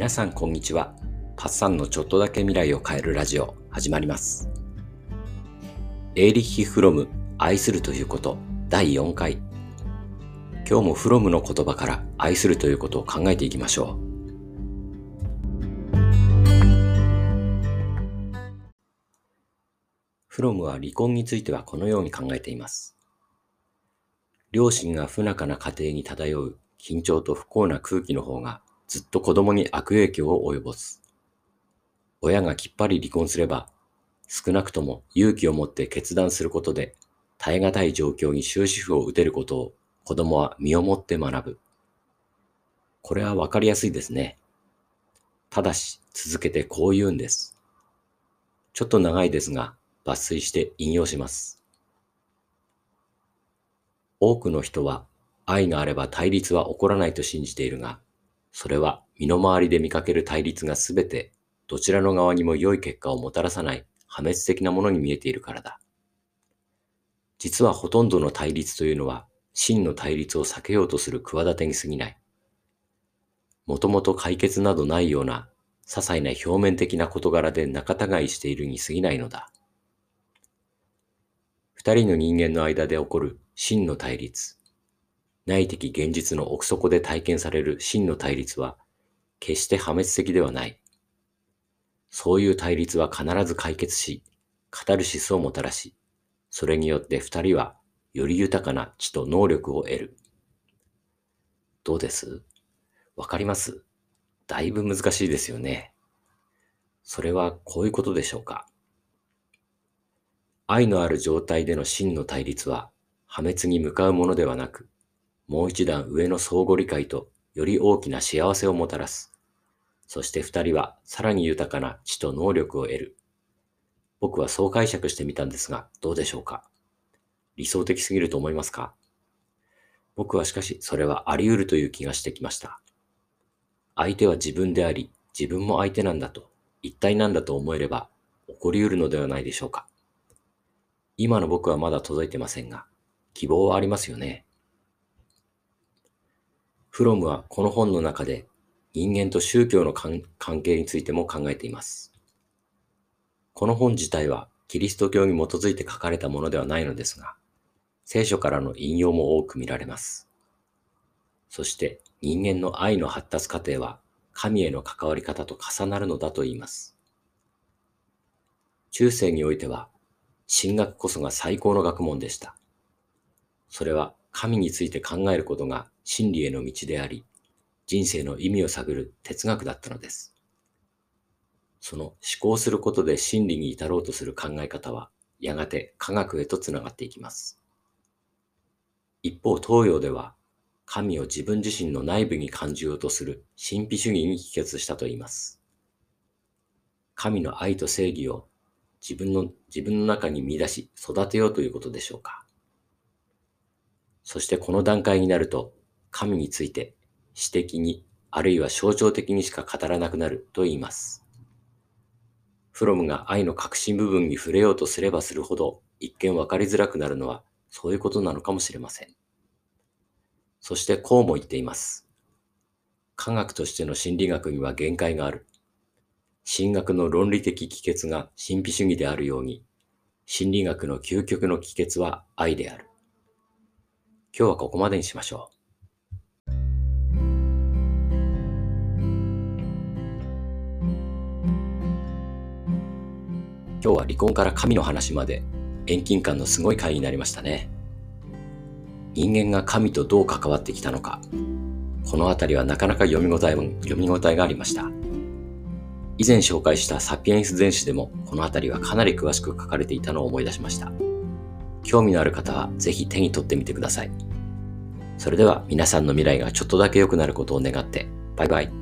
皆さんこんにちは。パッサンのちょっとだけ未来を変えるラジオ始まります。エーリッヒ・フロム愛するということ第4回。今日もフロムの言葉から愛するということを考えていきましょう。フロムは離婚についてはこのように考えています。両親が不仲な家庭に漂う緊張と不幸な空気の方がずっと子供に悪影響を及ぼす。親がきっぱり離婚すれば、少なくとも勇気を持って決断することで、耐え難い状況に終止符を打てることを子供は身をもって学ぶ。これはわかりやすいですね。ただし、続けてこう言うんです。ちょっと長いですが、抜粋して引用します。多くの人は愛があれば対立は起こらないと信じているが、それは身の回りで見かける対立がすべてどちらの側にも良い結果をもたらさない破滅的なものに見えているからだ。実はほとんどの対立というのは真の対立を避けようとする企てに過ぎない。もともと解決などないような些細な表面的な事柄で仲違いしているに過ぎないのだ。二人の人間の間で起こる真の対立。内的現実の奥底で体験される真の対立は、決して破滅的ではない。そういう対立は必ず解決し、カタルシスをもたらし、それによって二人はより豊かな知と能力を得る。どうです？わかります？だいぶ難しいですよね。それはこういうことでしょうか？愛のある状態での真の対立は破滅に向かうものではなく、もう一段上の相互理解とより大きな幸せをもたらす。そして二人はさらに豊かな知と能力を得る。僕はそう解釈してみたんですが、どうでしょうか？理想的すぎると思いますか？僕はしかしそれはあり得るという気がしてきました。相手は自分であり、自分も相手なんだと、一体なんだと思えれば起こり得るのではないでしょうか？今の僕はまだ届いてませんが、希望はありますよね。フロムはこの本の中で人間と宗教の関係についても考えています。この本自体はキリスト教に基づいて書かれたものではないのですが、聖書からの引用も多く見られます。そして人間の愛の発達過程は神への関わり方と重なるのだと言います。中世においては、神学こそが最高の学問でした。それは神について考えることが真理への道であり、人生の意味を探る哲学だったのです。その思考することで真理に至ろうとする考え方は、やがて科学へとつながっていきます。一方、東洋では、神を自分自身の内部に感じようとする神秘主義に帰結したと言います。神の愛と正義を自分の、自分の中に見出し育てようということでしょうか。そしてこの段階になると、神について詩的に、あるいは象徴的にしか語らなくなると言います。フロムが愛の核心部分に触れようとすればするほど、一見わかりづらくなるのは、そういうことなのかもしれません。そしてこうも言っています。科学としての心理学には限界がある。神学の論理的帰結が神秘主義であるように、心理学の究極の帰結は愛である。今日はここまでにしましょう。今日は離婚から神の話まで遠近感のすごい回になりましたね。人間が神とどう関わってきたのか、このあたりはなかなか読み応え読み応えがありました。以前紹介したサピエンス全史でもこのあたりはかなり詳しく書かれていたのを思い出しました。興味のある方はぜひ手に取ってみてください。それでは皆さんの未来がちょっとだけ良くなることを願って、バイバイ。